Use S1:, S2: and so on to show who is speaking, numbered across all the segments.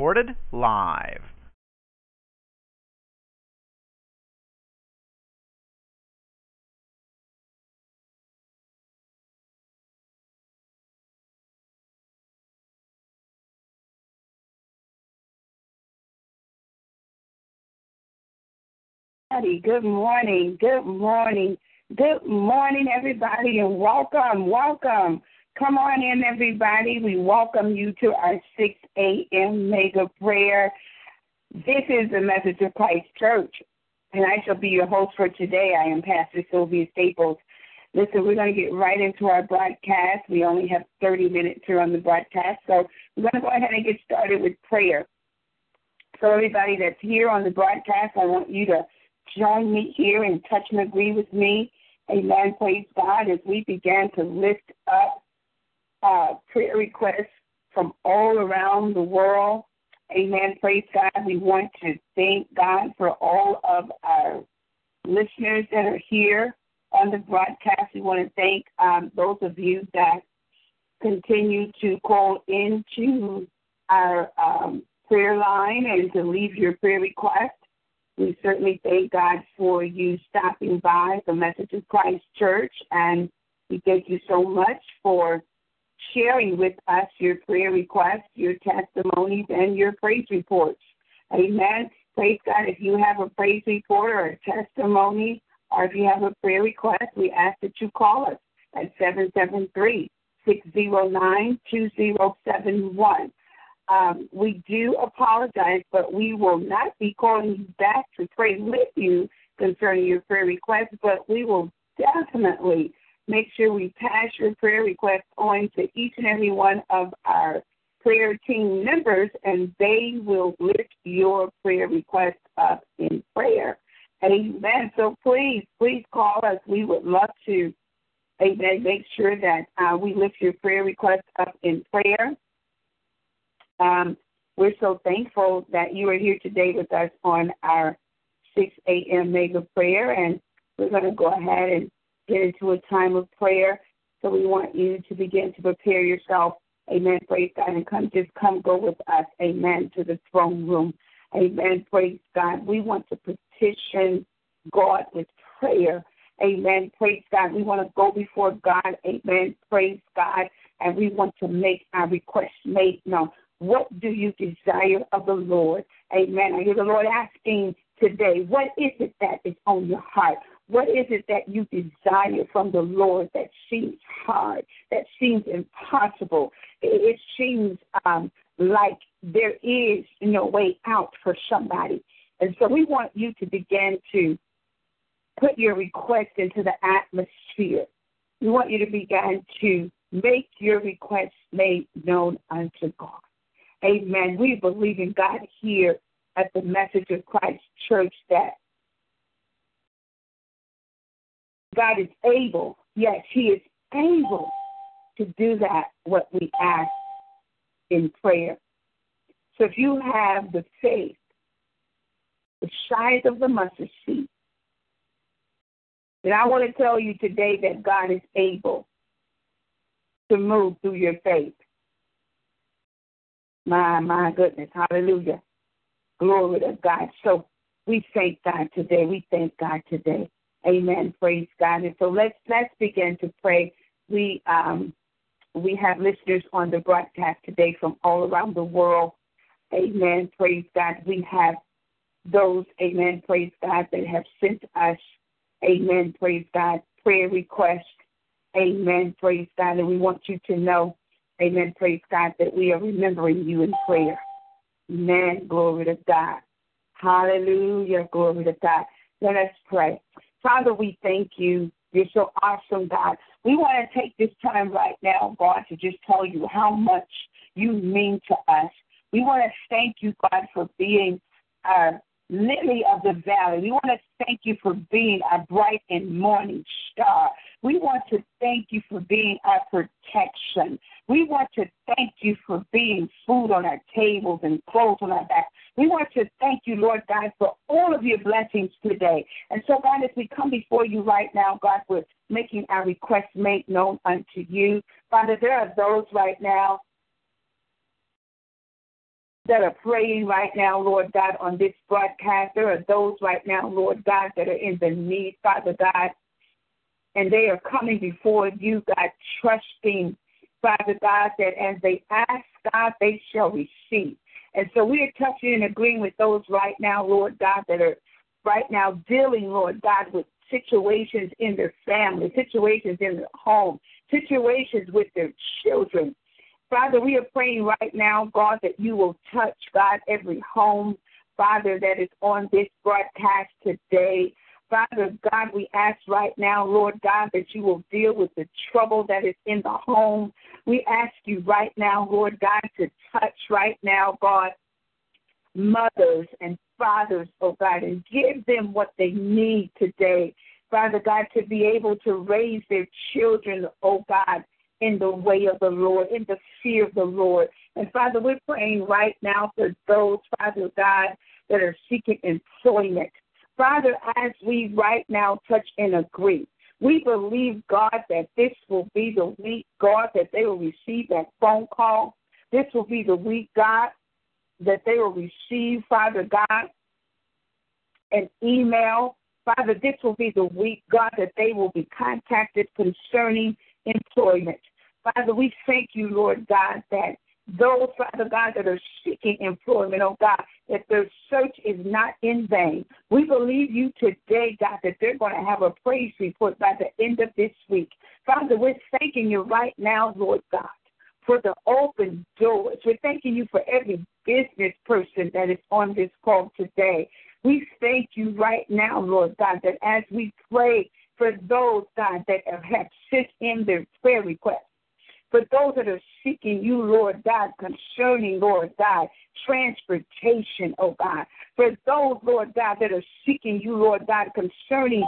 S1: Recorded live.
S2: Good morning. Good morning. Good morning, everybody, and welcome. Welcome. Come on in, everybody. We welcome you to our 6 a.m. mega prayer. This is the message of Christ Church, and I shall be your host for today. I am Pastor Sylvia Staples. Listen, we're going to get right into our broadcast. We only have 30 minutes here on the broadcast, so we're going to go ahead and get started with prayer. So, everybody that's here on the broadcast, I want you to join me here and touch and agree with me. Amen. Praise God as we began to lift up uh, prayer requests from all around the world. Amen. Praise God. We want to thank God for all of our listeners that are here on the broadcast. We want to thank um, those of you that continue to call into our um, prayer line and to leave your prayer request. We certainly thank God for you stopping by the Message of Christ Church, and we thank you so much for sharing with us your prayer requests, your testimonies, and your praise reports. Amen. Praise God. If you have a praise report or a testimony, or if you have a prayer request, we ask that you call us at 773 609 2071. Um, we do apologize, but we will not be calling you back to pray with you concerning your prayer request, but we will definitely make sure we pass your prayer request on to each and every one of our prayer team members, and they will lift your prayer request up in prayer. Amen. So please, please call us. We would love to, amen, make sure that uh, we lift your prayer request up in prayer. Um, we're so thankful that you are here today with us on our 6 a.m. mega prayer, and we're going to go ahead and get into a time of prayer. So we want you to begin to prepare yourself. Amen. Praise God. And come, just come go with us. Amen. To the throne room. Amen. Praise God. We want to petition God with prayer. Amen. Praise God. We want to go before God. Amen. Praise God. And we want to make our request made known. What do you desire of the Lord? Amen. I hear the Lord asking today, what is it that is on your heart? What is it that you desire from the Lord that seems hard, that seems impossible? It seems um, like there is no way out for somebody. And so we want you to begin to put your request into the atmosphere. We want you to begin to make your request made known unto God. Amen. We believe in God here at the Message of Christ Church that God is able, yes, He is able to do that, what we ask in prayer. So if you have the faith, the size of the mustard seed, then I want to tell you today that God is able to move through your faith. My, my goodness. Hallelujah. Glory to God. So we thank God today. We thank God today. Amen. Praise God. And so let's let's begin to pray. We um we have listeners on the broadcast today from all around the world. Amen. Praise God. We have those, amen, praise God, that have sent us, amen, praise God, prayer requests. Amen. Praise God. And we want you to know Amen. Praise God that we are remembering you in prayer. Amen. Glory to God. Hallelujah. Glory to God. Let us pray. Father, we thank you. You're so awesome, God. We want to take this time right now, God, to just tell you how much you mean to us. We want to thank you, God, for being our lily of the valley. We want to thank you for being our bright and morning star. We want to thank you for being our protection. We want to thank you for being food on our tables and clothes on our backs. We want to thank you, Lord God, for all of your blessings today. And so, God, as we come before you right now, God, we're making our requests made known unto you. Father, there are those right now that are praying right now, Lord God, on this broadcast. There are those right now, Lord God, that are in the need, Father God, and they are coming before you, God, trusting, Father God, that as they ask, God, they shall receive. And so we are touching and agreeing with those right now, Lord God, that are right now dealing, Lord God, with situations in their family, situations in their home, situations with their children. Father, we are praying right now, God, that you will touch, God, every home, Father, that is on this broadcast today. Father God, we ask right now, Lord God, that you will deal with the trouble that is in the home. We ask you right now, Lord God, to touch right now, God, mothers and fathers, oh God, and give them what they need today. Father God, to be able to raise their children, oh God, in the way of the Lord, in the fear of the Lord. And Father, we're praying right now for those, Father God, that are seeking employment. Father, as we right now touch and agree, we believe, God, that this will be the week, God, that they will receive that phone call. This will be the week, God, that they will receive, Father God, an email. Father, this will be the week, God, that they will be contacted concerning employment. Father, we thank you, Lord God, that those, Father God, that are seeking employment, oh God, that their search is not in vain. We believe you today, God, that they're going to have a praise report by the end of this week. Father, we're thanking you right now, Lord God, for the open doors. We're thanking you for every business person that is on this call today. We thank you right now, Lord God, that as we pray for those, God, that have sent in their prayer requests, for those that are seeking you, Lord God, concerning, Lord God, transportation, oh God. For those, Lord God, that are seeking you, Lord God, concerning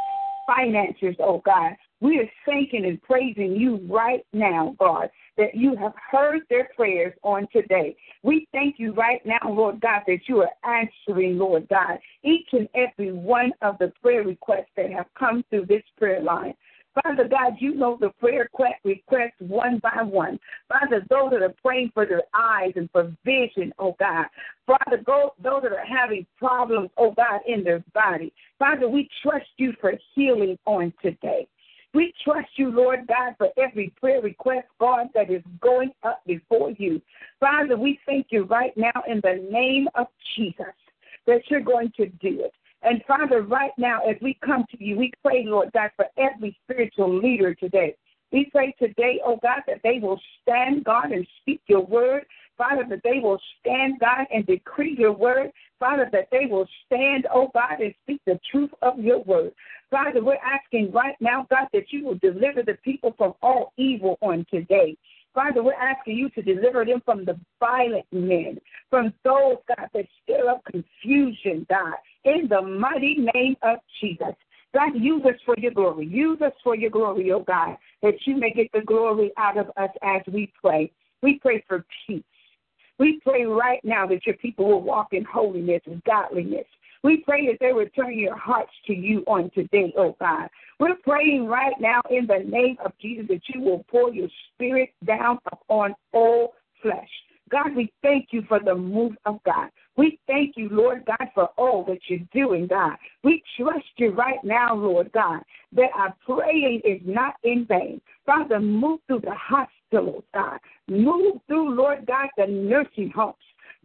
S2: finances, oh God. We are thanking and praising you right now, God, that you have heard their prayers on today. We thank you right now, Lord God, that you are answering, Lord God, each and every one of the prayer requests that have come through this prayer line. Father God, you know the prayer requests one by one. Father, those that are praying for their eyes and for vision, oh God. Father, those that are having problems, oh God, in their body. Father, we trust you for healing on today. We trust you, Lord God, for every prayer request, God, that is going up before you. Father, we thank you right now in the name of Jesus that you're going to do it. And Father, right now, as we come to you, we pray, Lord God, for every spiritual leader today. We pray today, oh God, that they will stand, God, and speak your word. Father, that they will stand, God, and decree your word. Father, that they will stand, oh God, and speak the truth of your word. Father, we're asking right now, God, that you will deliver the people from all evil on today. Father, we're asking you to deliver them from the violent men, from those, God, that stir up confusion, God, in the mighty name of Jesus. God, use us for your glory. Use us for your glory, oh God, that you may get the glory out of us as we pray. We pray for peace. We pray right now that your people will walk in holiness and godliness. We pray that they will turn your hearts to you on today, oh God. We're praying right now in the name of Jesus that you will pour your spirit down upon all flesh. God, we thank you for the move of God. We thank you, Lord God, for all that you're doing, God. We trust you right now, Lord God, that our praying is not in vain. Father, move through the hospitals, God. Move through, Lord God, the nursing homes.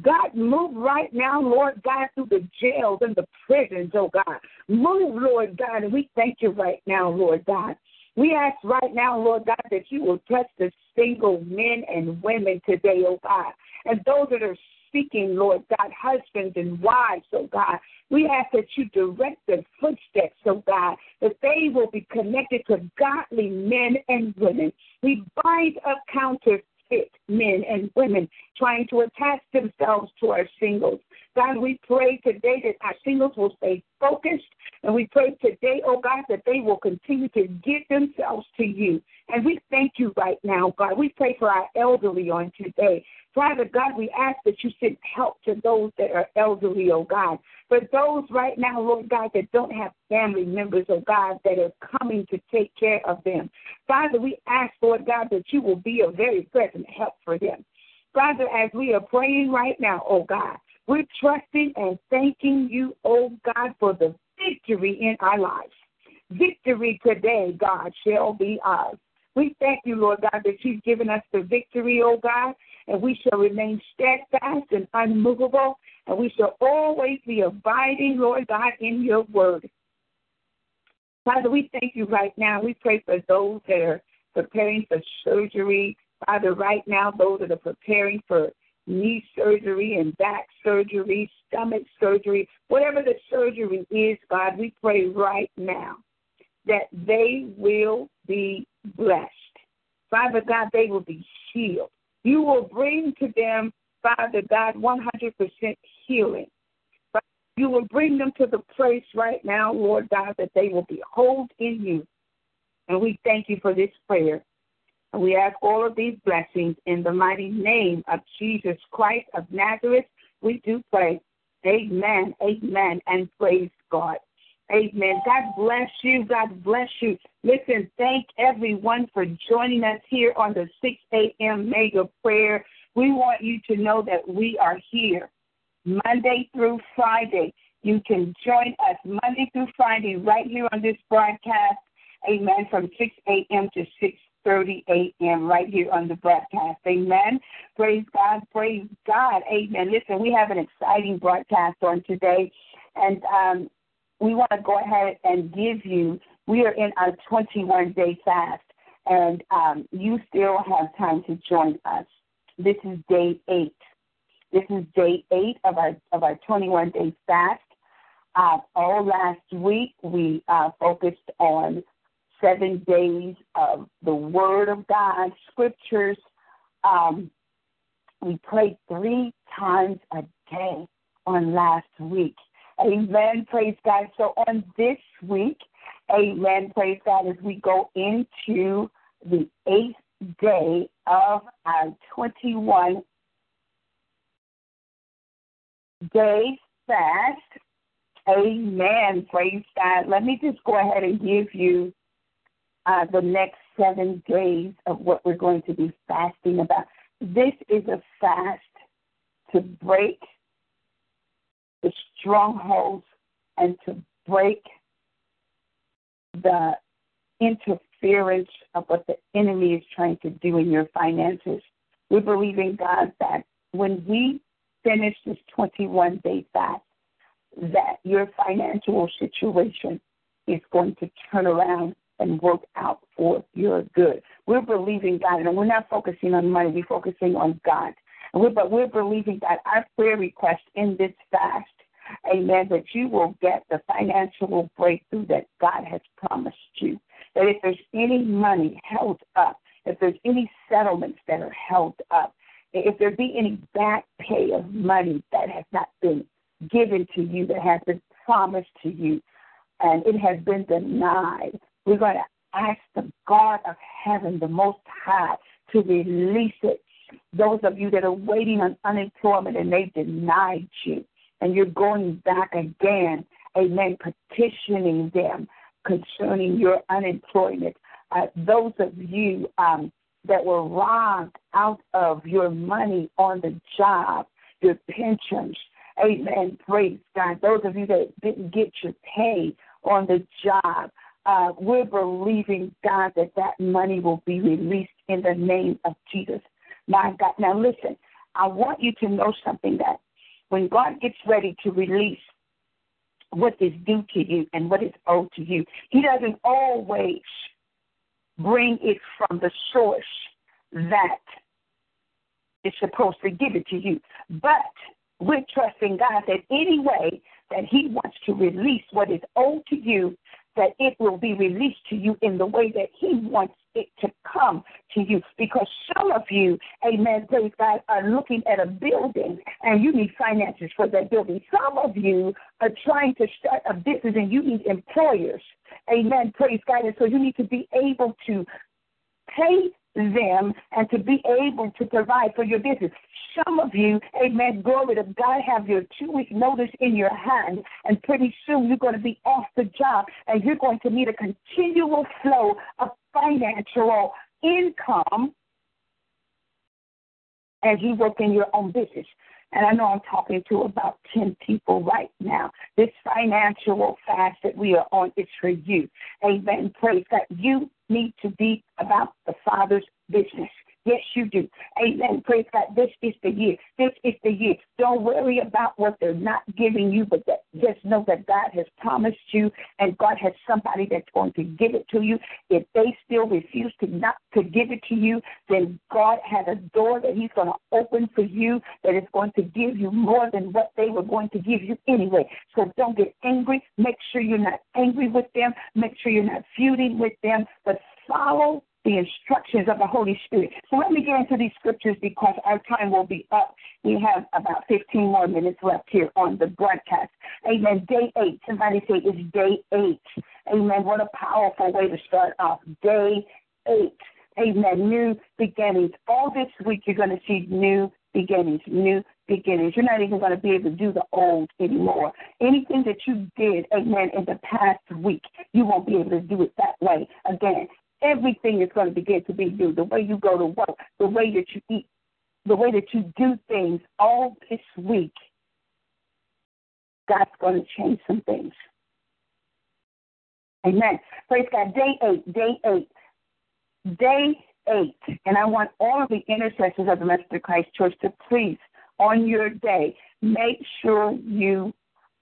S2: God, move right now, Lord God, through the jails and the prisons, oh God. Move, Lord God, and we thank you right now, Lord God. We ask right now, Lord God, that you will touch the single men and women today, oh God, and those that are seeking, Lord God, husbands and wives, oh God. We ask that you direct their footsteps, oh God, that they will be connected to godly men and women. We bind up counterfeit men and women trying to attach themselves to our singles. God, we pray today that our singles will stay focused, and we pray today, oh God, that they will continue to give themselves to you. And we thank you right now, God. We pray for our elderly on today. Father God, we ask that you send help to those that are elderly, oh God. For those right now, Lord God, that don't have family members, oh God, that are coming to take care of them. Father, we ask, Lord God, that you will be a very present help for them. Father, as we are praying right now, oh God, we're trusting and thanking you, oh God, for the victory in our lives. Victory today, God, shall be ours. We thank you, Lord God, that you've given us the victory, oh God, and we shall remain steadfast and unmovable, and we shall always be abiding, Lord God, in your word. Father, we thank you right now. We pray for those that are preparing for surgery. Father, right now, those that are preparing for knee surgery and back surgery, stomach surgery, whatever the surgery is, God, we pray right now that they will be blessed. Father God, they will be healed. You will bring to them, Father God, 100% healing. You will bring them to the place right now, Lord God, that they will be whole in you. And we thank you for this prayer. We ask all of these blessings in the mighty name of Jesus Christ of Nazareth. We do pray. Amen, amen, and praise God. Amen. God bless you. God bless you. Listen, thank everyone for joining us here on the 6 a.m. mega prayer. We want you to know that we are here Monday through Friday. You can join us Monday through Friday right here on this broadcast. Amen. From 6 a.m. to 6:30 a.m. right here on the broadcast. Amen. Praise God. Praise God. Amen. Listen, we have an exciting broadcast on today, and um, we want to go ahead and give you. We are in our 21 day fast, and um, you still have time to join us. This is day eight. This is day eight of our of our 21 day fast. Uh, all last week we uh, focused on seven days of the Word of God, scriptures. Um, we prayed three times a day on last week. Amen. Praise God. So on this week, amen. Praise God, as we go into the eighth day of our 21 day fast. Amen. Praise God. Let me just go ahead and give you uh, the next seven days of what we're going to be fasting about. This is a fast to break the strongholds and to break the interference of what the enemy is trying to do in your finances. We believe in God that when we finish this 21 day fast, that your financial situation is going to turn around and work out for your good. We're believing God, and we're not focusing on money, we're focusing on God. We're, but we're believing that our prayer request in this fast, amen, that you will get the financial breakthrough that God has promised you. That if there's any money held up, if there's any settlements that are held up, if there be any back pay of money that has not been given to you, that has been promised to you, and it has been denied, we're going to ask the God of heaven, the Most High, to release it. Those of you that are waiting on unemployment and they denied you, and you're going back again, amen, petitioning them concerning your unemployment. Uh, those of you um, that were robbed out of your money on the job, your pensions, amen, praise God. Those of you that didn't get your pay on the job, uh, we're believing, God, that that money will be released in the name of Jesus. My God. Now, listen, I want you to know something that when God gets ready to release what is due to you and what is owed to you, He doesn't always bring it from the source that is supposed to give it to you. But we're trusting God that anyway that He wants to release what is owed to you, that it will be released to you in the way that He wants it to come to you. Because some of you, amen, praise God, are looking at a building and you need finances for that building. Some of you are trying to start a business and you need employers. Amen, praise God. And so you need to be able to pay them and to be able to provide for your business. Some of you, amen, glory to God, have your two week notice in your hand, and pretty soon you're going to be off the job and you're going to need a continual flow of financial income as you work in your own business. And I know I'm talking to about 10 people right now. This financial fast that we are on is for you. Amen. Praise God. You need to be about the Father's business. Yes, you do. Amen. Praise God. This is the year. This is the year. Don't worry about what they're not giving you, but that, just know that God has promised you and God has somebody that's going to give it to you. If they still refuse to not to give it to you, then God has a door that He's going to open for you that is going to give you more than what they were going to give you anyway. So don't get angry. Make sure you're not angry with them. Make sure you're not feuding with them, but follow the instructions of the Holy Spirit. So let me get into these scriptures because our time will be up. We have about 15 more minutes left here on the broadcast. Amen. Day eight. Somebody say it's day eight. Amen. What a powerful way to start off. Day eight. Amen. New beginnings. All this week you're going to see new beginnings, new beginnings. You're not even going to be able to do the old anymore. Anything that you did, amen, in the past week, you won't be able to do it that way again everything is going to begin to be new. The way you go to work, the way that you eat, the way that you do things all this week, God's going to change some things. Amen. Praise God. Day eight, day eight, day eight. And I want all of the intercessors of the Master Christ Church to please, on your day, make sure you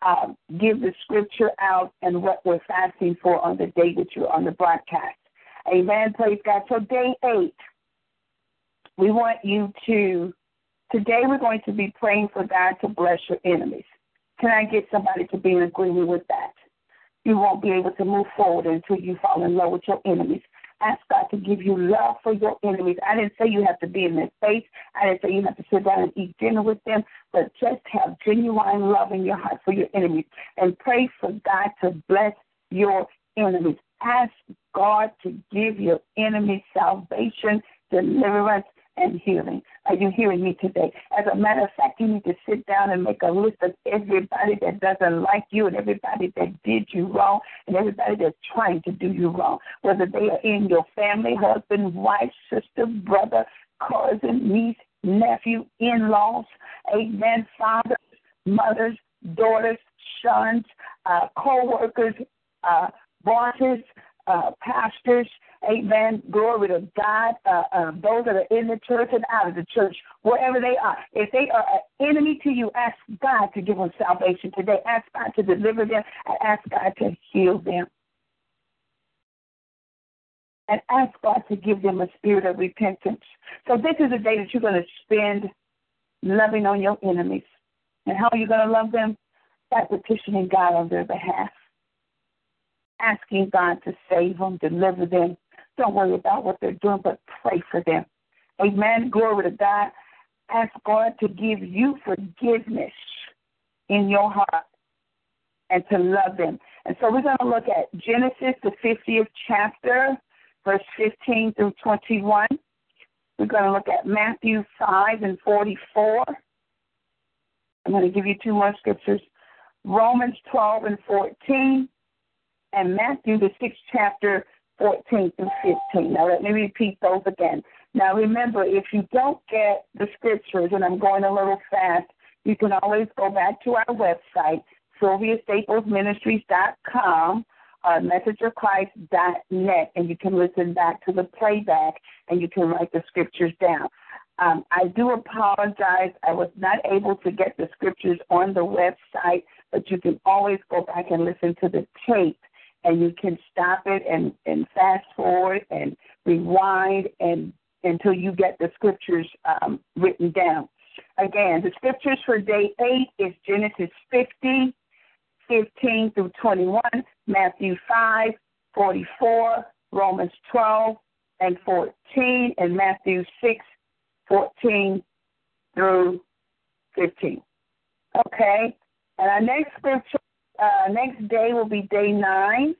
S2: uh, give the scripture out and what we're fasting for on the day that you're on the broadcast. Amen. Praise God. So, day eight, we want you to, today we're going to be praying for God to bless your enemies. Can I get somebody to be in agreement with that? You won't be able to move forward until you fall in love with your enemies. Ask God to give you love for your enemies. I didn't say you have to be in their face. I didn't say you have to sit down and eat dinner with them, but just have genuine love in your heart for your enemies and pray for God to bless your enemies. Ask God to give your enemy salvation, deliverance, and healing. Are you hearing me today? As a matter of fact, you need to sit down and make a list of everybody that doesn't like you and everybody that did you wrong and everybody that's trying to do you wrong, whether they are in your family, husband, wife, sister, brother, cousin, niece, nephew, in laws, amen, fathers, mothers, daughters, sons, uh, co workers, uh, bosses, uh, pastors, amen, glory to God, uh, uh, those that are in the church and out of the church, wherever they are. If they are an enemy to you, ask God to give them salvation today. Ask God to deliver them and ask God to heal them. And ask God to give them a spirit of repentance. So this is a day that you're going to spend loving on your enemies. And how are you going to love them? By petitioning God on their behalf asking God to save them, deliver them. Don't worry about what they're doing, but pray for them. Amen. Glory to God. Ask God to give you forgiveness in your heart and to love them. And so we're going to look at Genesis, the 50th chapter, verse 15 through 21. We're going to look at Matthew 5 and 44. I'm going to give you two more scriptures Romans 12 and 14, and Matthew, the sixth chapter, 14 through 15. Now, let me repeat those again. Now, remember, if you don't get the scriptures, and I'm going a little fast, you can always go back to our website, SylviaStaplesMinistries.com or MessageOfChrist.net, and you can listen back to the playback and you can write the scriptures down. Um, I do apologize. I was not able to get the scriptures on the website, but you can always go back and listen to the tape and you can stop it and, and fast forward and rewind and until you get the scriptures um, written down. Again, the scriptures for day eight is Genesis 50, 15 through 21, Matthew 5, 44, Romans 12 and 14, and Matthew 6, 14 through 15. Okay? And our next scripture, uh, next day will be day nine.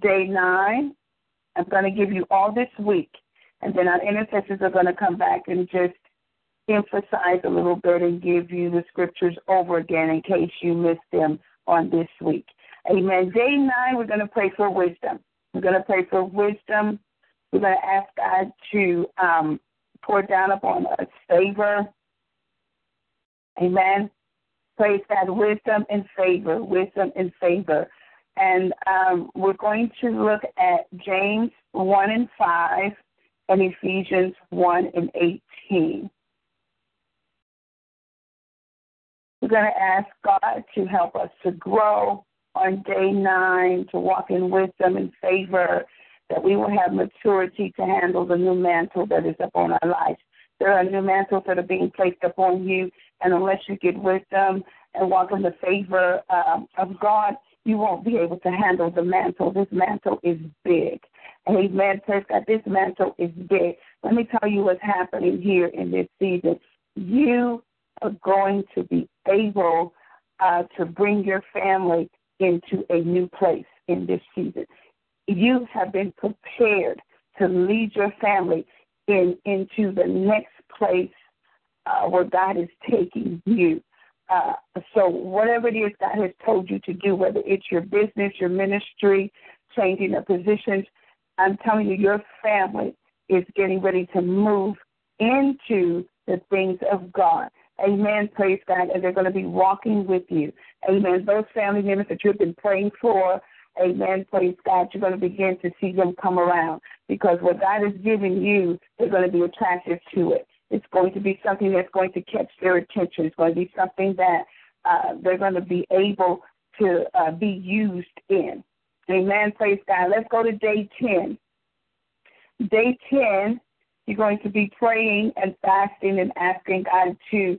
S2: Day nine. I'm going to give you all this week. And then our intercessors are going to come back and just emphasize a little bit and give you the scriptures over again in case you missed them on this week. Amen. Day nine, we're going to pray for wisdom. We're going to pray for wisdom. We're going to ask God to um, pour down upon us favor. Amen. Praise God, wisdom and favor, wisdom and favor. And um, we're going to look at James 1 and 5 and Ephesians 1 and 18. We're going to ask God to help us to grow on day nine, to walk in wisdom and favor, that we will have maturity to handle the new mantle that is upon our lives. There are new mantles that are being placed upon you, and unless you get wisdom and walk in the favor um, of God, you won't be able to handle the mantle. This mantle is big. Amen. Praise God. This mantle is big. Let me tell you what's happening here in this season. You are going to be able uh, to bring your family into a new place in this season. You have been prepared to lead your family in into the next place uh, where God is taking you. Uh, so whatever it is God has told you to do, whether it's your business, your ministry, changing the positions, I'm telling you, your family is getting ready to move into the things of God. Amen. Praise God. And they're going to be walking with you. Amen. Those family members that you've been praying for, amen. Praise God. You're going to begin to see them come around because what God is giving you, they're going to be attractive to it. It's going to be something that's going to catch their attention. It's going to be something that uh, they're going to be able to uh, be used in. Amen. Praise God. Let's go to day 10. Day 10 you're going to be praying and fasting and asking God to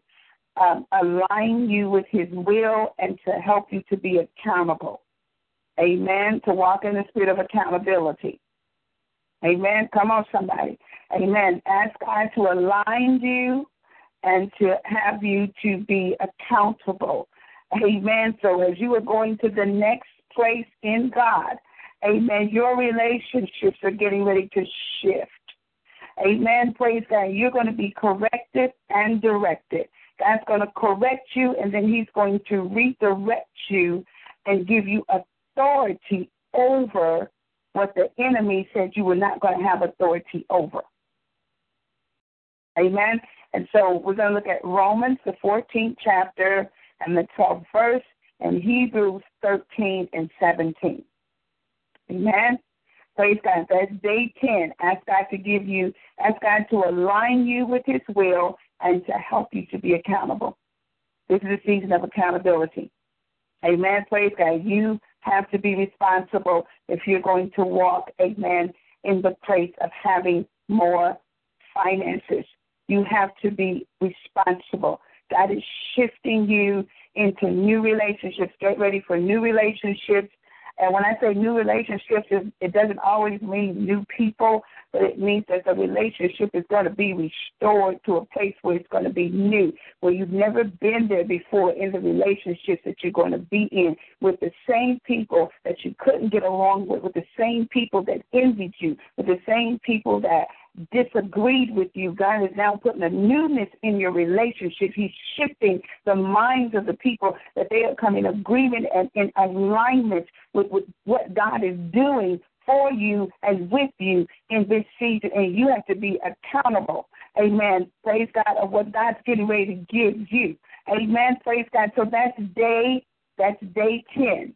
S2: um, align you with His will and to help you to be accountable. Amen. To walk in the spirit of accountability. Amen. Come on, somebody. Amen. Ask God to align you and to have you to be accountable. Amen. So as you are going to the next place in God, amen, your relationships are getting ready to shift. Amen. Praise God. You're going to be corrected and directed. God's going to correct you, and then He's going to redirect you and give you authority over what the enemy said you were not going to have authority over. Amen. And so we're going to look at Romans, the 14th chapter, and the 12th verse, and Hebrews 13 and 17. Amen. Praise God. That's day 10. Ask God to give you, ask God to align you with His will and to help you to be accountable. This is a season of accountability. Amen. Praise God. You have to be responsible if you're going to walk, amen, in the place of having more finances. You have to be responsible. God is shifting you into new relationships. Get ready for new relationships and when I say new relationships, it doesn't always mean new people, but it means that the relationship is going to be restored to a place where it's going to be new, where you've never been there before in the relationships that you're going to be in with the same people that you couldn't get along with, with the same people that envied you, with the same people that disagreed with you. God is now putting a newness in your relationship. He's shifting the minds of the people that they are coming in agreement and in alignment with, with what God is doing for you and with you in this season. And you have to be accountable. Amen. Praise God of what God's getting ready to give you. Amen. Praise God. So that's day, that's day 10.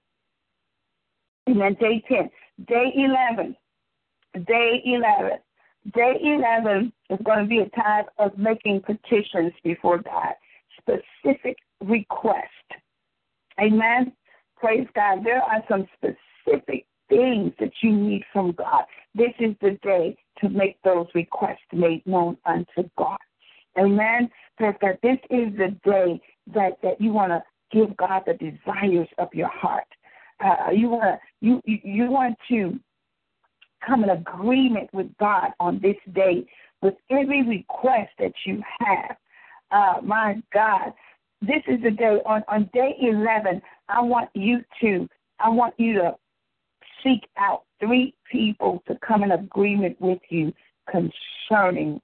S2: Amen. Day 10. Day 11. Day 11 Day 11 is going to be a time of making petitions before God, specific requests. Amen. Praise God. There are some specific things that you need from God. This is the day to make those requests made known unto God. Amen. That this is the day that, that you want to give God the desires of your heart. Uh, you want to you you want to come in agreement with God on this day with every request that you have. Uh, my God, this is the day on on day eleven. I want you to I want you to seek out three people to come in agreement with you concerning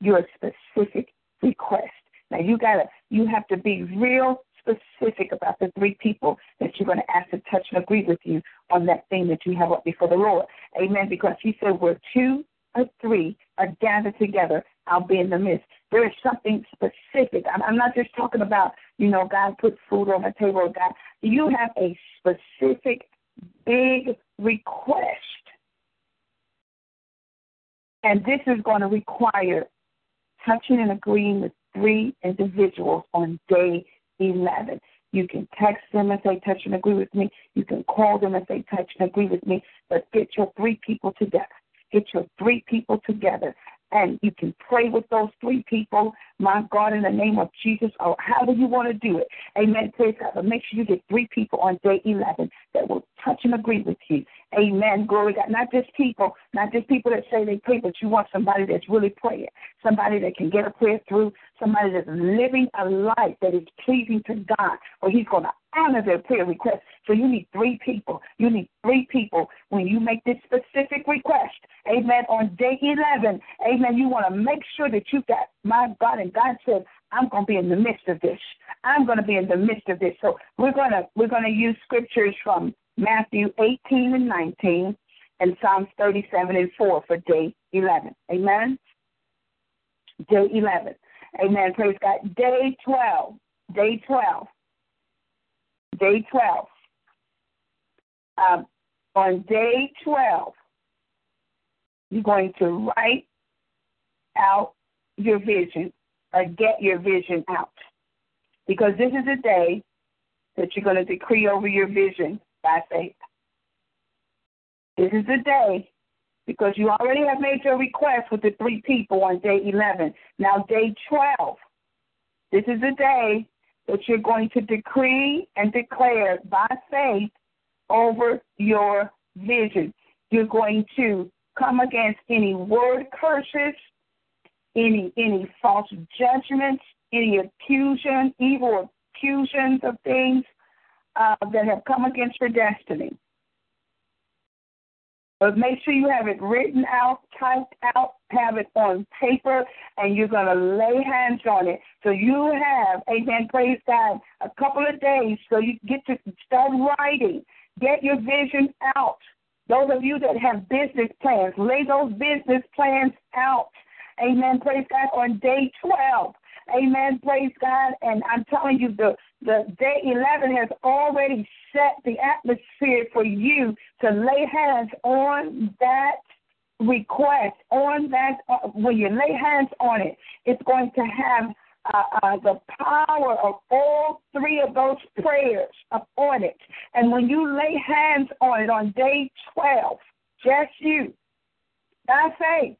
S2: your specific request. Now you gotta you have to be real specific about the three people that you're going to ask to touch and agree with you on that thing that you have up before the Lord. Amen. Because he said, where two or three are gathered together, I'll be in the midst. There is something specific. I'm, not just talking about, you know, God put food on the table. God, you have a specific, big request. And this is going to require touching and agreeing with three individuals on day 11. You can text them and say, touch and agree with me. You can call them and say, touch and agree with me. But get your three people together. Get your three people together and you can pray with those three people, my God, in the name of Jesus, or however you want to do it. Amen. Praise God. But make sure you get three people on day 11 that will touch and agree with you. Amen. Glory God. Not just people, not just people that say they pray, but you want somebody that's really praying, somebody that can get a prayer through, somebody that's living a life that is pleasing to God, or He's going to honor their prayer request. So you need three people. You need three people when you make this specific request. Amen. On day 11, amen, you want to make sure that you've got, my God, and God said, I'm going to be in the midst of this. I'm going to be in the midst of this. So we're going to, we're going to use scriptures from Matthew 18 and 19 and Psalms 37 and 4 for day 11. Amen. Day 11. Amen. Praise God. Day 12. Day 12 day 12. Um, on day 12, you're going to write out your vision or get your vision out. Because this is a day that you're going to decree over your vision by faith. This is the day because you already have made your request with the three people on day 11. Now, day 12, this is the day that you're going to decree and declare by faith over your vision. You're going to come against any word curses, any any false judgments, any accusation, evil accusations of things uh, that have come against your destiny. But make sure you have it written out, typed out, have it on paper, and you're going to lay hands on it. So you have, amen, praise God, a couple of days so you get to start writing. Get your vision out. Those of you that have business plans, lay those business plans out. Amen. Praise God. On day 12, Amen. Praise God. And I'm telling you, the, the day 11 has already set the atmosphere for you to lay hands on that request, on that, uh, when you lay hands on it, it's going to have uh, uh, the power of all three of those prayers upon it. And when you lay hands on it on day 12, just you, by faith,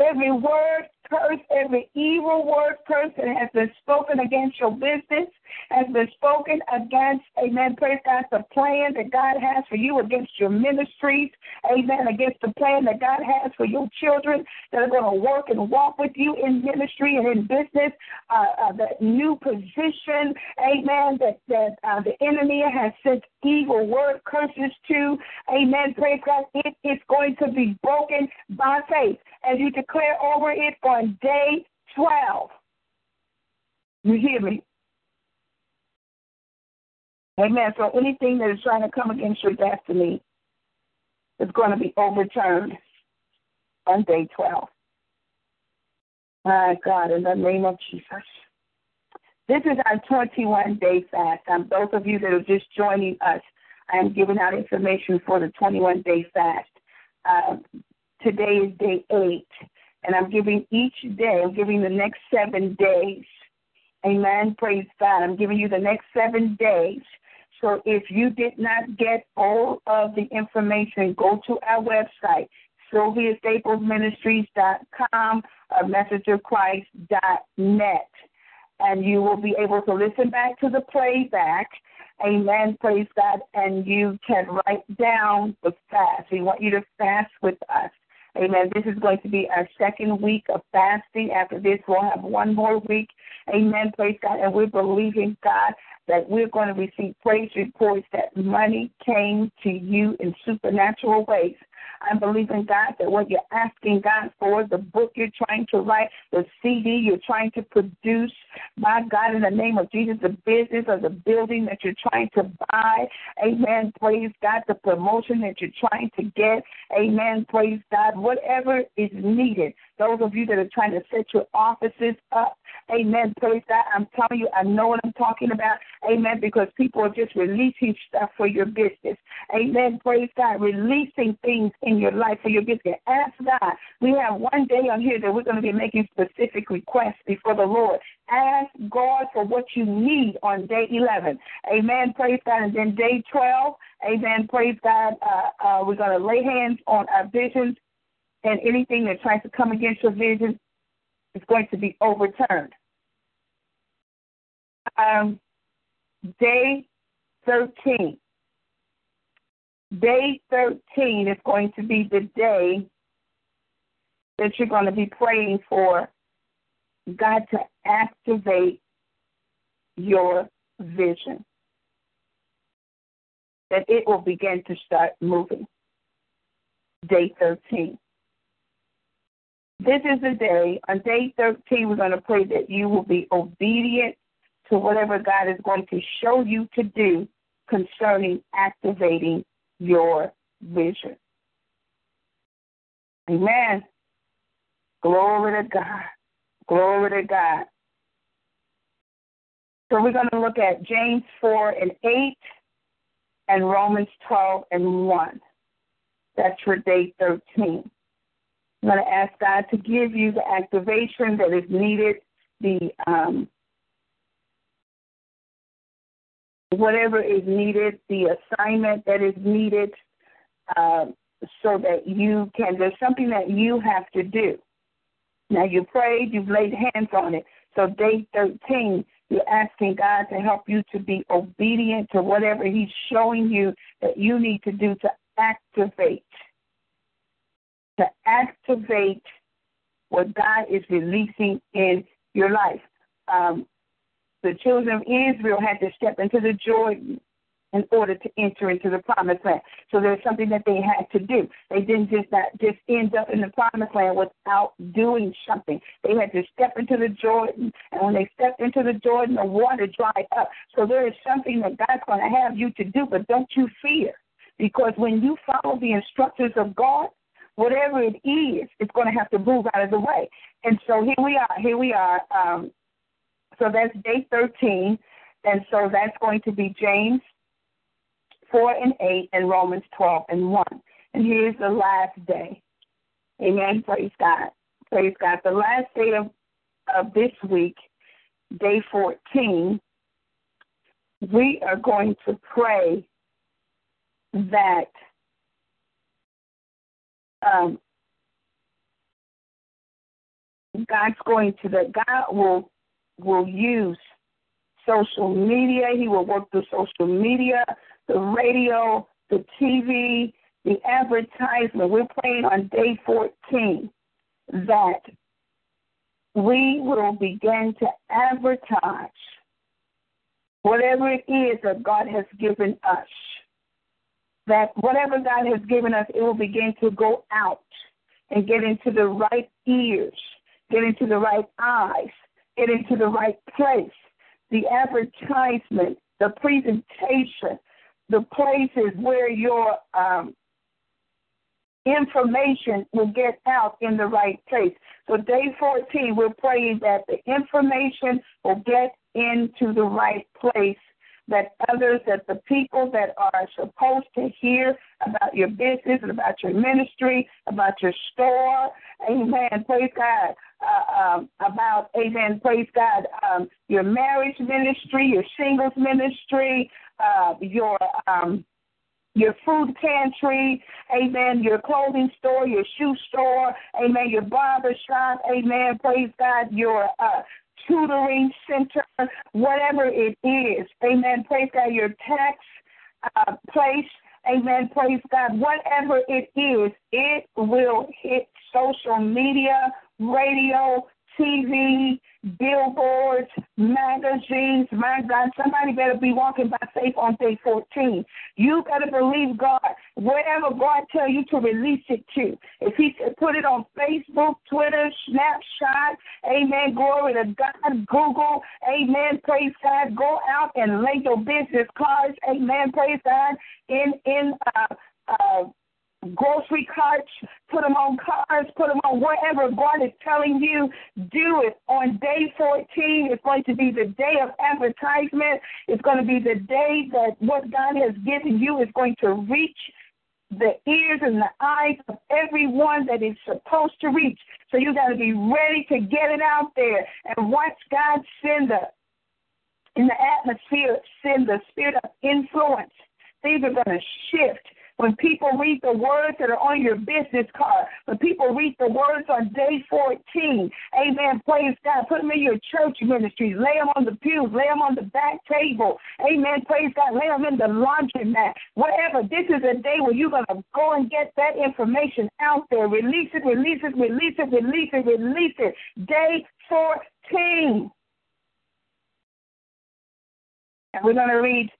S2: every word curse, every evil word curse that has been spoken against your business, has been spoken against, amen, praise God, the plan that God has for you against your ministries, amen, against the plan that God has for your children that are going to work and walk with you in ministry and in business, uh, uh, that new position, amen, that, that uh, the enemy has sent evil word curses to, amen, praise God, it is going to be broken by faith. As you declare over it on day 12. You hear me? Amen. So anything that is trying to come against your destiny is going to be overturned on day 12. My God, in the name of Jesus. This is our 21 day fast. Um, those of you that are just joining us, I am giving out information for the 21 day fast. Uh, today is day eight, and I'm giving each day, I'm giving the next seven days. Amen. Praise God. I'm giving you the next seven days So if you did not get all of the information, go to our website, SylviaStaplesMinistries.com or MessageOfChrist.net, and you will be able to listen back to the playback. Amen. Praise God. And you can write down the fast. We want you to fast with us. Amen. This is going to be our second week of fasting. After this, we'll have one more week. Amen. Praise God. And we're believing, God, that we're going to receive praise reports that money came to you in supernatural ways. I'm believing, God, that what you're asking God for, the book you're trying to write, the CD you're trying to produce, my God, in the name of Jesus, the business or the building that you're trying to buy, amen, praise God, the promotion that you're trying to get, amen, praise God, whatever is needed. Those of you that are trying to set your offices up, amen, praise God, I'm telling you, I know what I'm talking about, amen, because people are just releasing stuff for your business, amen, praise God, releasing things in your life for your business. Ask God. We have one day on here that we're going to be making specific requests before the Lord. Ask God for what you need on day 11. Amen. Praise God. And then day 12, amen. Praise God. Uh, uh, we're going to lay hands on our visions, and anything that tries to come against your vision is going to be overturned. Um, day 13. Day 13 is going to be the day that you're going to be praying for God to activate your vision. That it will begin to start moving. Day 13. This is the day, on day 13, we're going to pray that you will be obedient to whatever God is going to show you to do concerning activating your vision. Amen. Glory to God. Glory to God. So we're going to look at James 4 and 8 and Romans 12 and 1. That's for day 13. I'm going to ask God to give you the activation that is needed, the um, whatever is needed, the assignment that is needed, uh, so that you can, there's something that you have to do. Now you prayed, you've laid hands on it. So day 13, you're asking God to help you to be obedient to whatever He's showing you that you need to do to activate. To activate what God is releasing in your life. Um, the children of Israel had to step into the Jordan in order to enter into the promised land. So there's something that they had to do. They didn't just not just end up in the promised land without doing something. They had to step into the Jordan, and when they stepped into the Jordan, the water dried up. So there is something that God's going to have you to do, but don't you fear, because when you follow the instructions of God, whatever it is, it's going to have to move out of the way. And so here we are. Here we are. Um, so that's day 13. And so that's going to be James 4 and 8 and Romans 12 and 1. And here's the last day. Amen. Praise God. Praise God. The last day of, of this week, day 14, we are going to pray that um, God's going to, that God will will use social media. He will work through social media, the radio, the TV, the advertisement. We're praying on day 14 that we will begin to advertise whatever it is that God has given us. That whatever God has given us, it will begin to go out and get into the right ears, get into the right eyes, get into the right place. The advertisement, the presentation, the places where your um, information will get out in the right place. So, day 14, we're praying that the information will get into the right place that others, that the people that are supposed to hear about your business and about your ministry, about your store, amen, praise God, uh, um, about, amen, praise God, um, your marriage ministry, your singles ministry, uh, your um, your food pantry, amen, your clothing store, your shoe store, amen, your barber shop, amen, praise God, your uh, tutoring center, whatever it is, amen, praise God, your tax uh, place, amen, praise God, whatever it is, it will hit social media, radio, TV, billboards, magazines. My God, somebody better be walking by faith on day 14. You better believe God. Wherever God tell you to release it to. If he put it on Facebook, Twitter, Snapchat, amen, glory to God, Google, amen, praise God. Go out and lay your business cards, amen, praise God, in, in, uh, uh, grocery carts, put them on cars, put them on wherever God is telling you, do it. On day 14, it's going to be the day of advertisement. It's going to be the day that what God has given you is going to reach the ears and the eyes of everyone that is supposed to reach. So you got to be ready to get it out there and watch God send the in the atmosphere, send the spirit of influence. Things are going to shift when people read the words that are on your business card, when people read the words on day 14, amen, praise God, put them in your church ministries, lay them on the pews, lay them on the back table, amen, praise God, lay them in the laundromat, whatever. This is a day where you're going to go and get that information out there. Release it, release it, release it, release it, release it. Day 14. And we're going to read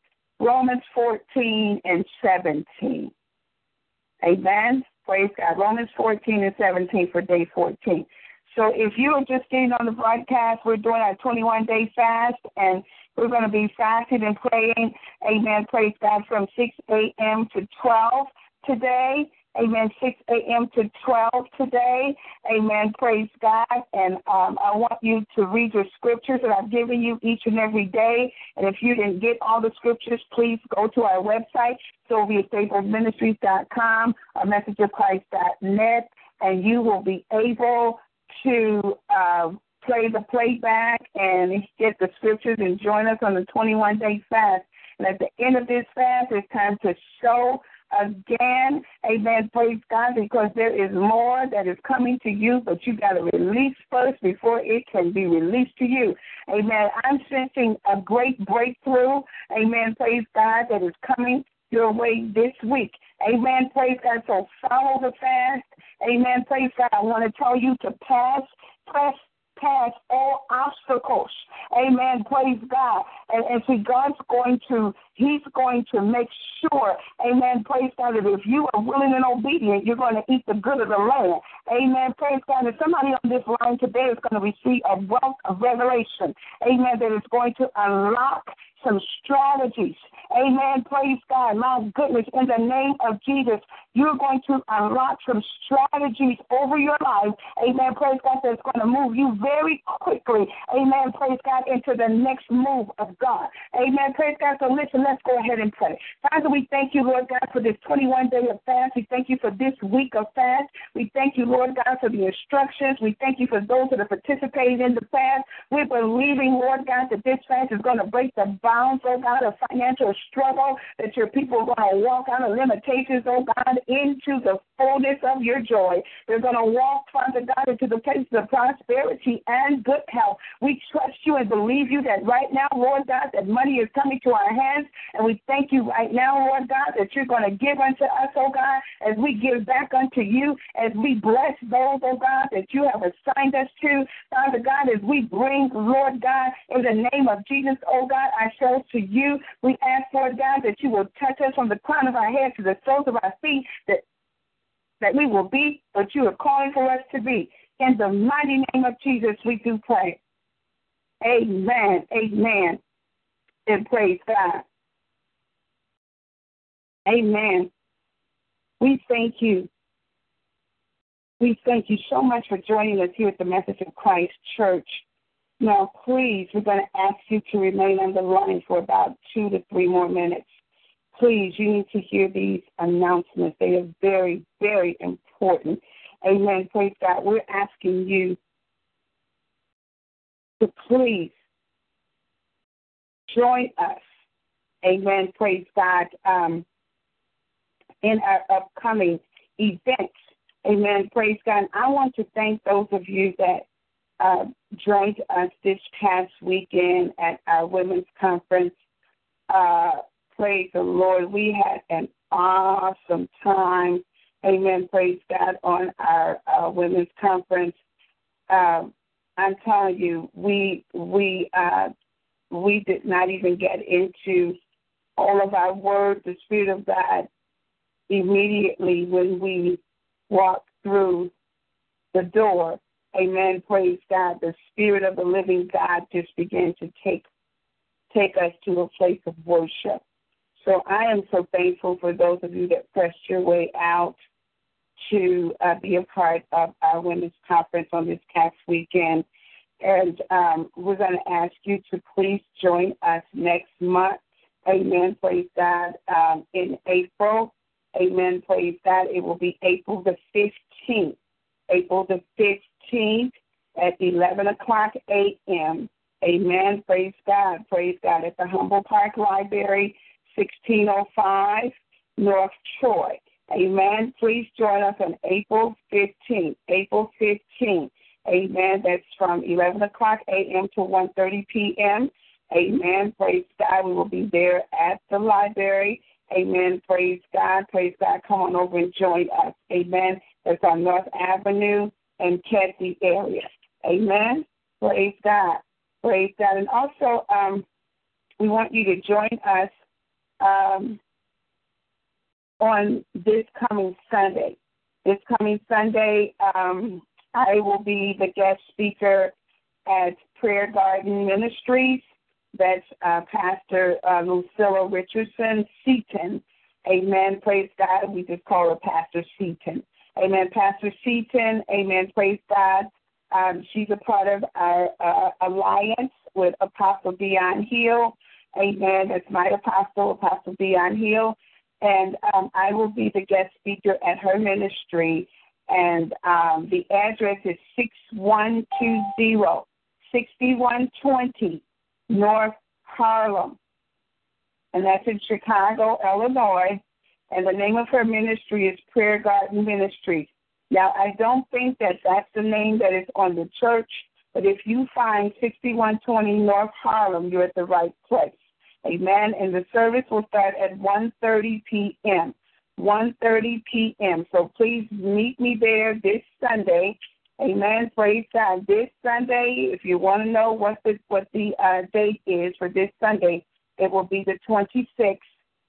S2: Romans 14 and 17. Amen. Praise God. Romans 14 and 17 for day 14. So if you are just getting on the broadcast, we're doing our 21 day fast, and we're going to be fasting and praying. Amen. Praise God from 6 a.m. to 12 today. Amen. 6 a.m. to 12 today. Amen. Praise God. And um, I want you to read your scriptures that I've given you each and every day. And if you didn't get all the scriptures, please go to our website, SylviaStaplesMinistries.com or MessageOfChrist.net, and you will be able to uh, play the playback and get the scriptures and join us on the 21 day fast. And at the end of this fast, it's time to show again. Amen. Praise God, because there is more that is coming to you, but you got to release first before it can be released to you. Amen. I'm sensing a great breakthrough. Amen. Praise God, that is coming your way this week. Amen. Praise God. So follow the fast. Amen. Praise God. I want to tell you to pass, press past all obstacles. Amen. Praise God. And, and see, God's going to, He's going to make sure, amen. Praise God, that if you are willing and obedient, you're going to eat the good of the land. Amen. Praise God. And somebody on this line today is going to receive a wealth of revelation. Amen. That is going to unlock some strategies. Amen. Praise God. My goodness. In the name of Jesus, you're going to unlock some strategies over your life. Amen. Praise God. That's going to move you very quickly. Amen. Praise God. Into the next move of God. Amen. Praise God. So listen, let's go ahead and pray. Father, we thank you, Lord God, for this 21 day of fast. We thank you for this week of fast. We thank you, Lord God, for the instructions. We thank you for those that are participating in the fast. We're believing, Lord God, that this fast is going to break the bounds, oh God, of financial struggle, that your people are going to walk out of limitations, oh God, into the fullness of your joy. They're going to walk, Father God, into the place of prosperity and good health. We trust you and believe you that right now, Lord God, that money is coming to our hands. And we thank you right now, Lord God, that you're going to give unto us, oh God, as we give back unto you, as we bless those, oh God, that you have assigned us to. Father God, as we bring, Lord God, in the name of Jesus, oh God, ourselves to you, we ask, Lord God, that you will touch us from the crown of our head to the soles of our feet, that that we will be what you are calling for us to be. In the mighty name of Jesus, we do pray. Amen. Amen. And praise God. Amen. We thank you. We thank you so much for joining us here at the Message of Christ Church. Now, please, we're going to ask you to remain on the line for about two to three more minutes please, you need to hear these announcements. They are very, very important. Amen. Praise God. We're asking you to please join us Amen. Praise God. Um, in our upcoming events. Amen. Praise God. I want to thank those of you that uh, joined us this past weekend at our women's conference. Uh, praise the Lord. We had an awesome time. Amen. Praise God on our uh, women's conference. Um, I'm telling you, we we uh, we did not even get into all of our word. The Spirit of God immediately when we walked through the door. Amen. Praise God. The Spirit of the living God just began to take take us to a place of worship. So I am so thankful for those of you that pressed your way out to uh, be a part of our women's conference on this past weekend. And um, we're going to ask you to please join us next month. Amen. Praise God. Um, in April, Amen. Praise God. It will be April the 15th. April the 15th at 11 o'clock a.m. Amen. Praise God. Praise God. At the Humboldt Park Library, 1605 North Troy. Amen. Please join us on April 15th. April 15th. Amen. That's from 11 o'clock a.m. to 1.30 p.m. Amen. Praise God. We will be there at the library. Amen. Praise God. Praise God. Come on over and join us. Amen. It's on North Avenue and Kedzie area. Amen. Praise God. Praise God. And also, um, we want you to join us um, on this coming Sunday. This coming Sunday, um, I will be the guest speaker at Prayer Garden Ministries. That's uh, Pastor uh, Lucilla Richardson Seaton. Amen. Praise God. We just call her Pastor Seaton. Amen. Pastor Seaton. Amen. Praise God. Um, she's a part of our uh, alliance with Apostle Dion Hill. Amen. That's my apostle, Apostle Dion Hill. And um, I will be the guest speaker at her ministry. And um, the address is 6120 6120 North Harlem. And that's in Chicago, Illinois. And the name of her ministry is Prayer Garden Ministries. Now, I don't think that that's the name that is on the church, but if you find 6120 North Harlem, you're at the right place. Amen. And the service will start at 1.30 p.m. 1.30 p.m. So please meet me there this Sunday Amen. Praise God. This Sunday, if you want to know what the what the uh, date is for this Sunday, it will be the 26th,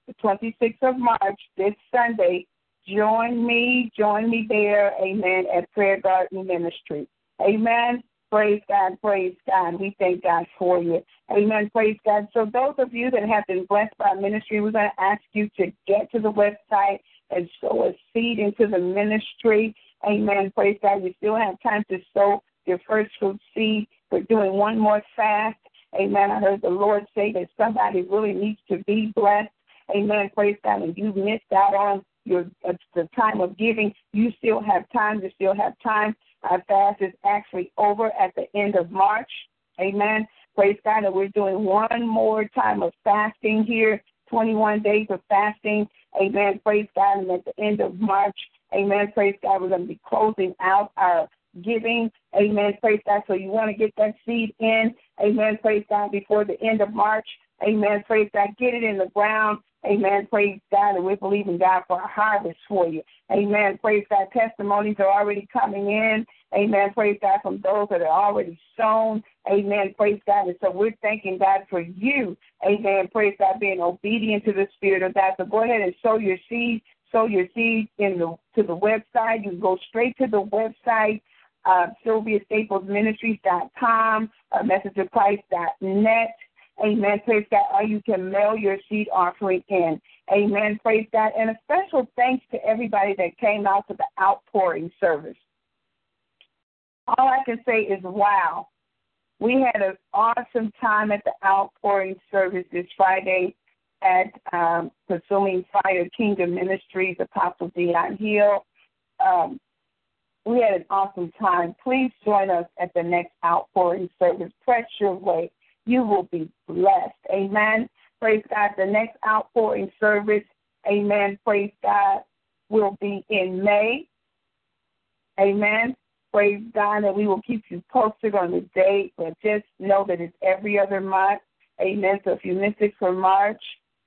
S2: the 26th of March. This Sunday, join me, join me there. Amen. At Prayer Garden Ministry. Amen. Praise God, praise God. We thank God for you. Amen. Praise God. So, those of you that have been blessed by ministry, we're going to ask you to get to the website and sow a seed into the ministry. Amen. Praise God. You still have time to sow your first fruit seed. We're doing one more fast. Amen. I heard the Lord say that somebody really needs to be blessed. Amen. Praise God. And you missed out on your uh, the time of giving. You still have time. You still have time. Our fast is actually over at the end of March. Amen. Praise God. And we're doing one more time of fasting here. 21 days of fasting. Amen. Praise God. And at the end of March, Amen. Praise God. We're going to be closing out our giving. Amen. Praise God. So you want to get that seed in. Amen. Praise God before the end of March. Amen. Praise God. Get it in the ground. Amen. Praise God. And we believe in God for a harvest for you. Amen. Praise God. Testimonies are already coming in. Amen. Praise God from those that are already sown. Amen. Praise God. And so we're thanking God for you. Amen. Praise God being obedient to the Spirit of God. So go ahead and sow your seed sow your seed in the to the website. You go straight to the website, uh, SylviaStaplesMinistries.com, uh, MessageOfChrist.net. Amen. Praise God. Or you can mail your seed offering in. Amen. Praise God. And a special thanks to everybody that came out to the outpouring service. All I can say is wow. We had an awesome time at the outpouring service this Friday at um, Consuming Fire Kingdom Ministries, Apostle Dion Hill. Um, we had an awesome time. Please join us at the next outpouring service. Press your way. You will be blessed. Amen. Praise God. The next outpouring service, amen, praise God, will be in May. Amen. Praise God, and we will keep you posted on the date, but just know that it's every other month. Amen. So if you miss it for March,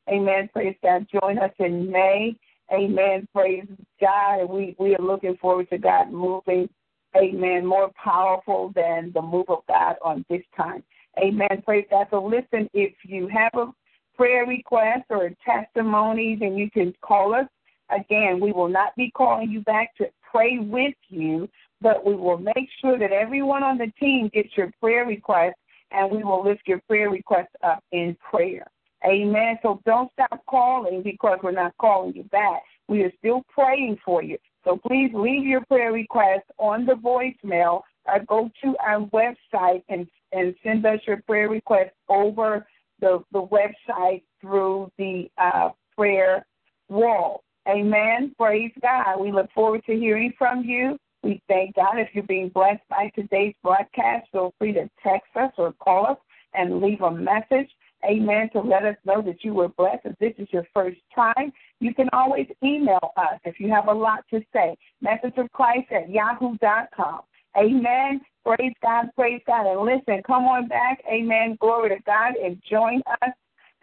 S2: amen, praise God, join us in May. Amen. Praise God. We, we are looking forward to God moving, amen, more powerful than the move of God on this time. Amen. Praise God. So listen, if you have a prayer request or testimonies, and you can call us. Again, we will not be calling you back to pray with you, but we will make sure that everyone on the team gets your prayer request and we will lift your prayer request up in prayer. Amen. So don't stop calling because we're not calling you back. We are still praying for you. So please leave your prayer request on the voicemail or go to our website and, and send us your prayer request over the, the website through the uh, prayer wall. Amen. Praise God. We look forward to hearing from you. We thank God if you're being blessed by today's broadcast. Feel free to text us or call us and leave a message. Amen. To let us know that you were blessed. If this is your first time, you can always email us if you have a lot to say. Message of Christ at yahoo.com. Amen. Praise God, praise God. And listen, come on back. Amen. Glory to God and join us.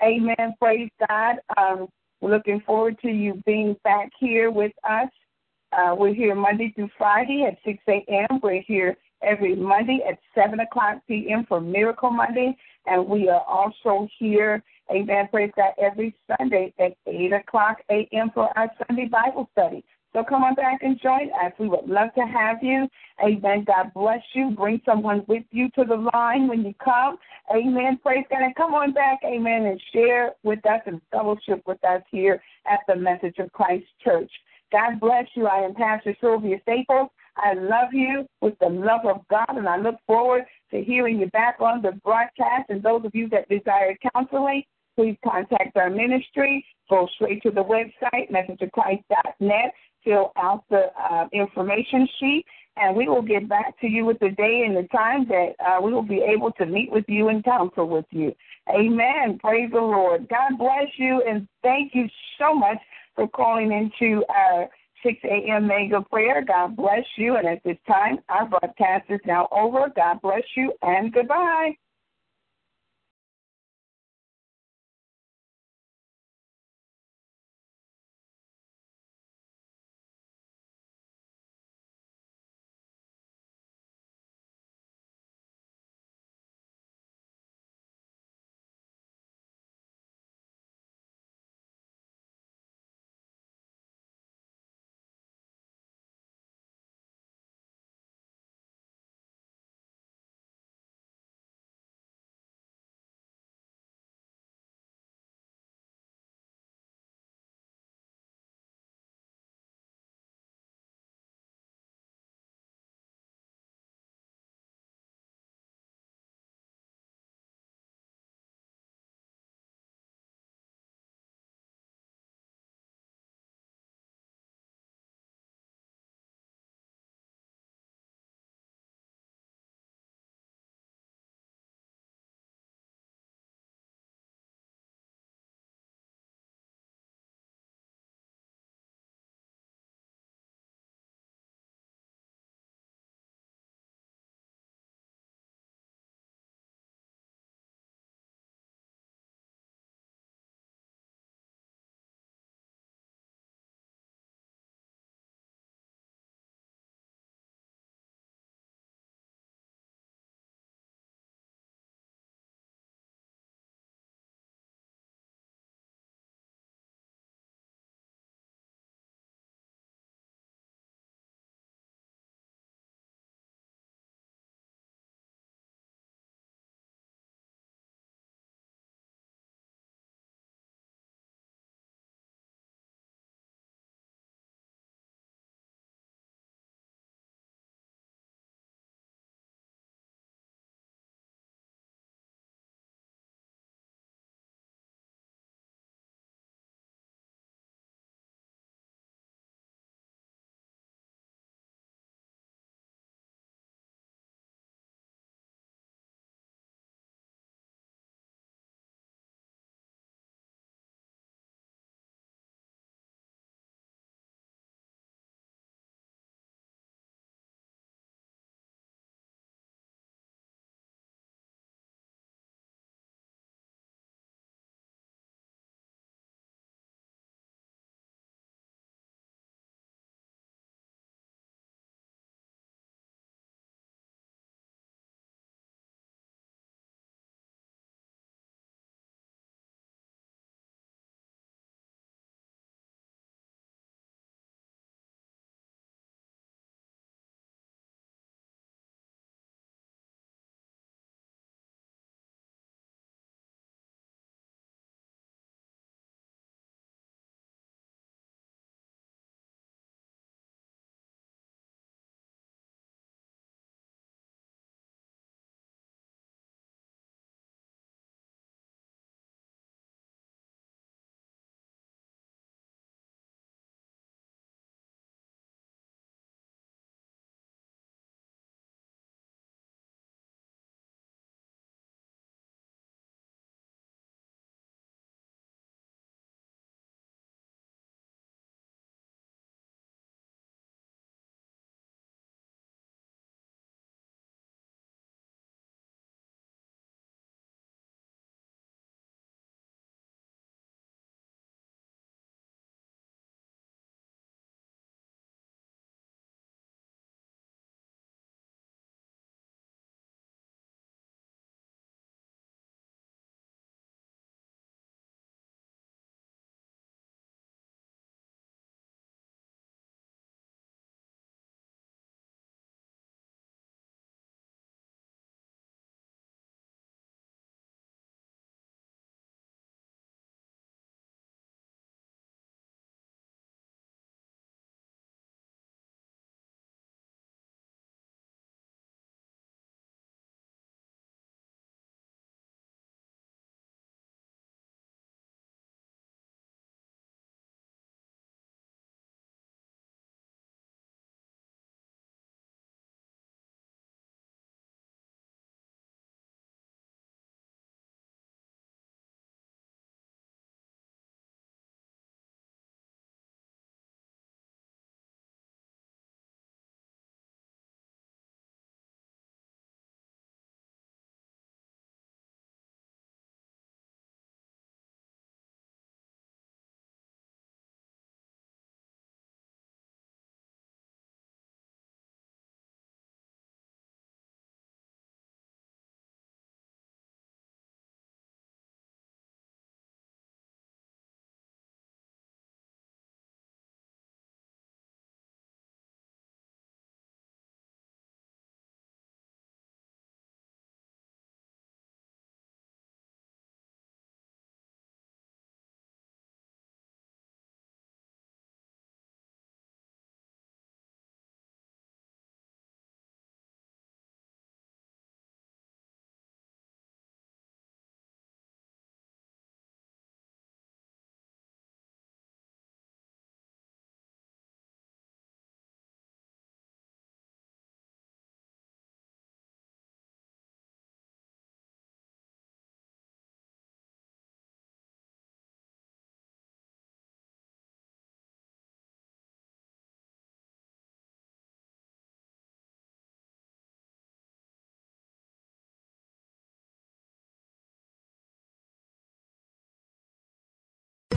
S2: Amen. Praise God. Um, we're looking forward to you being back here with us. Uh, we're here Monday through Friday at 6 a.m. We're here every Monday at 7 o'clock p.m. for Miracle Monday. And we are also here, amen, praise God, every Sunday at 8 o'clock a.m. for our Sunday Bible study. So come on back and join us. We would love to have you. Amen. God bless you. Bring someone with you to the line when you come. Amen. Praise God. And come on back. Amen. And share with us and fellowship with us here at the Message of Christ Church. God bless you. I am Pastor Sylvia Staples. I love you with the love of God, and I look forward to hearing you back on the broadcast. And those of you that desire counseling, please contact our ministry. Go straight to the website, messageofchrist.net fill out the uh, information sheet, and we will get back to you with the day and the time that uh, we will be able to meet with you and counsel with you. Amen. Praise the Lord. God bless you, and thank you so much for calling into our 6 a.m. mega prayer. God bless you. And at this time, our broadcast is now over. God bless you, and goodbye.